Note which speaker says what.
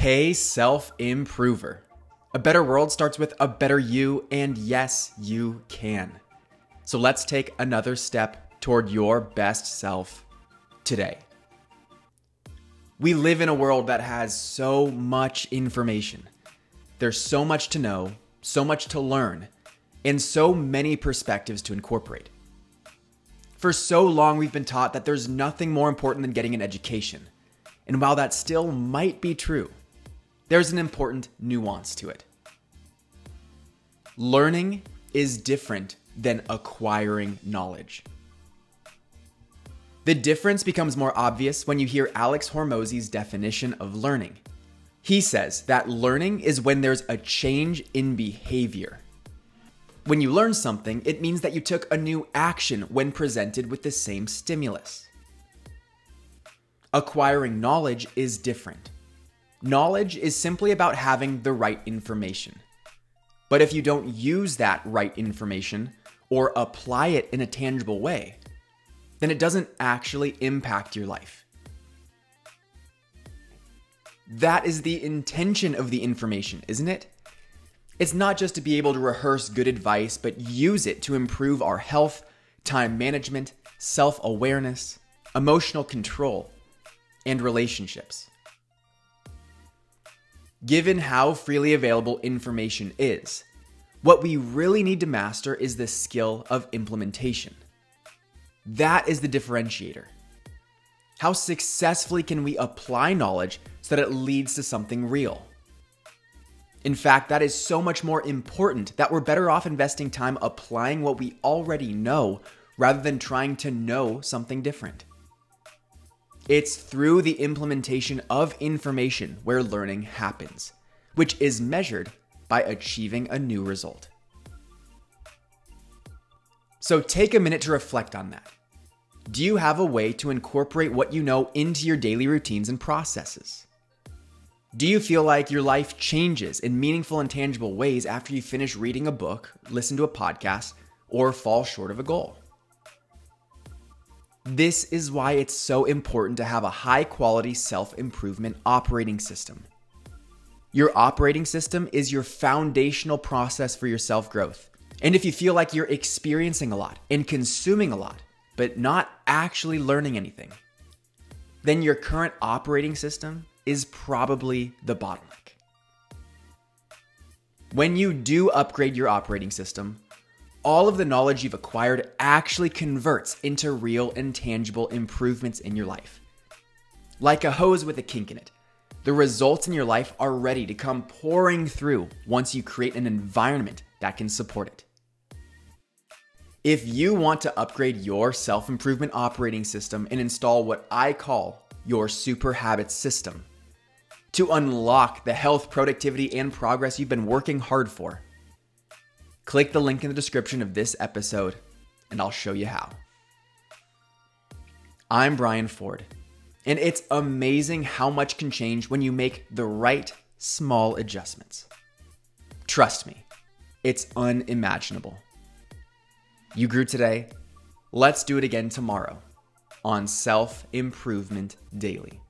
Speaker 1: Hey, self improver. A better world starts with a better you, and yes, you can. So let's take another step toward your best self today. We live in a world that has so much information. There's so much to know, so much to learn, and so many perspectives to incorporate. For so long, we've been taught that there's nothing more important than getting an education. And while that still might be true, there's an important nuance to it. Learning is different than acquiring knowledge. The difference becomes more obvious when you hear Alex Hormozi's definition of learning. He says that learning is when there's a change in behavior. When you learn something, it means that you took a new action when presented with the same stimulus. Acquiring knowledge is different. Knowledge is simply about having the right information. But if you don't use that right information or apply it in a tangible way, then it doesn't actually impact your life. That is the intention of the information, isn't it? It's not just to be able to rehearse good advice, but use it to improve our health, time management, self awareness, emotional control, and relationships. Given how freely available information is, what we really need to master is the skill of implementation. That is the differentiator. How successfully can we apply knowledge so that it leads to something real? In fact, that is so much more important that we're better off investing time applying what we already know rather than trying to know something different. It's through the implementation of information where learning happens, which is measured by achieving a new result. So take a minute to reflect on that. Do you have a way to incorporate what you know into your daily routines and processes? Do you feel like your life changes in meaningful and tangible ways after you finish reading a book, listen to a podcast, or fall short of a goal? This is why it's so important to have a high quality self improvement operating system. Your operating system is your foundational process for your self growth. And if you feel like you're experiencing a lot and consuming a lot, but not actually learning anything, then your current operating system is probably the bottleneck. When you do upgrade your operating system, all of the knowledge you've acquired actually converts into real and tangible improvements in your life. Like a hose with a kink in it, the results in your life are ready to come pouring through once you create an environment that can support it. If you want to upgrade your self improvement operating system and install what I call your super habit system to unlock the health, productivity, and progress you've been working hard for, click the link in the description of this episode and I'll show you how. I'm Brian Ford, and it's amazing how much can change when you make the right small adjustments. Trust me, it's unimaginable. You grew today. Let's do it again tomorrow on Self Improvement Daily.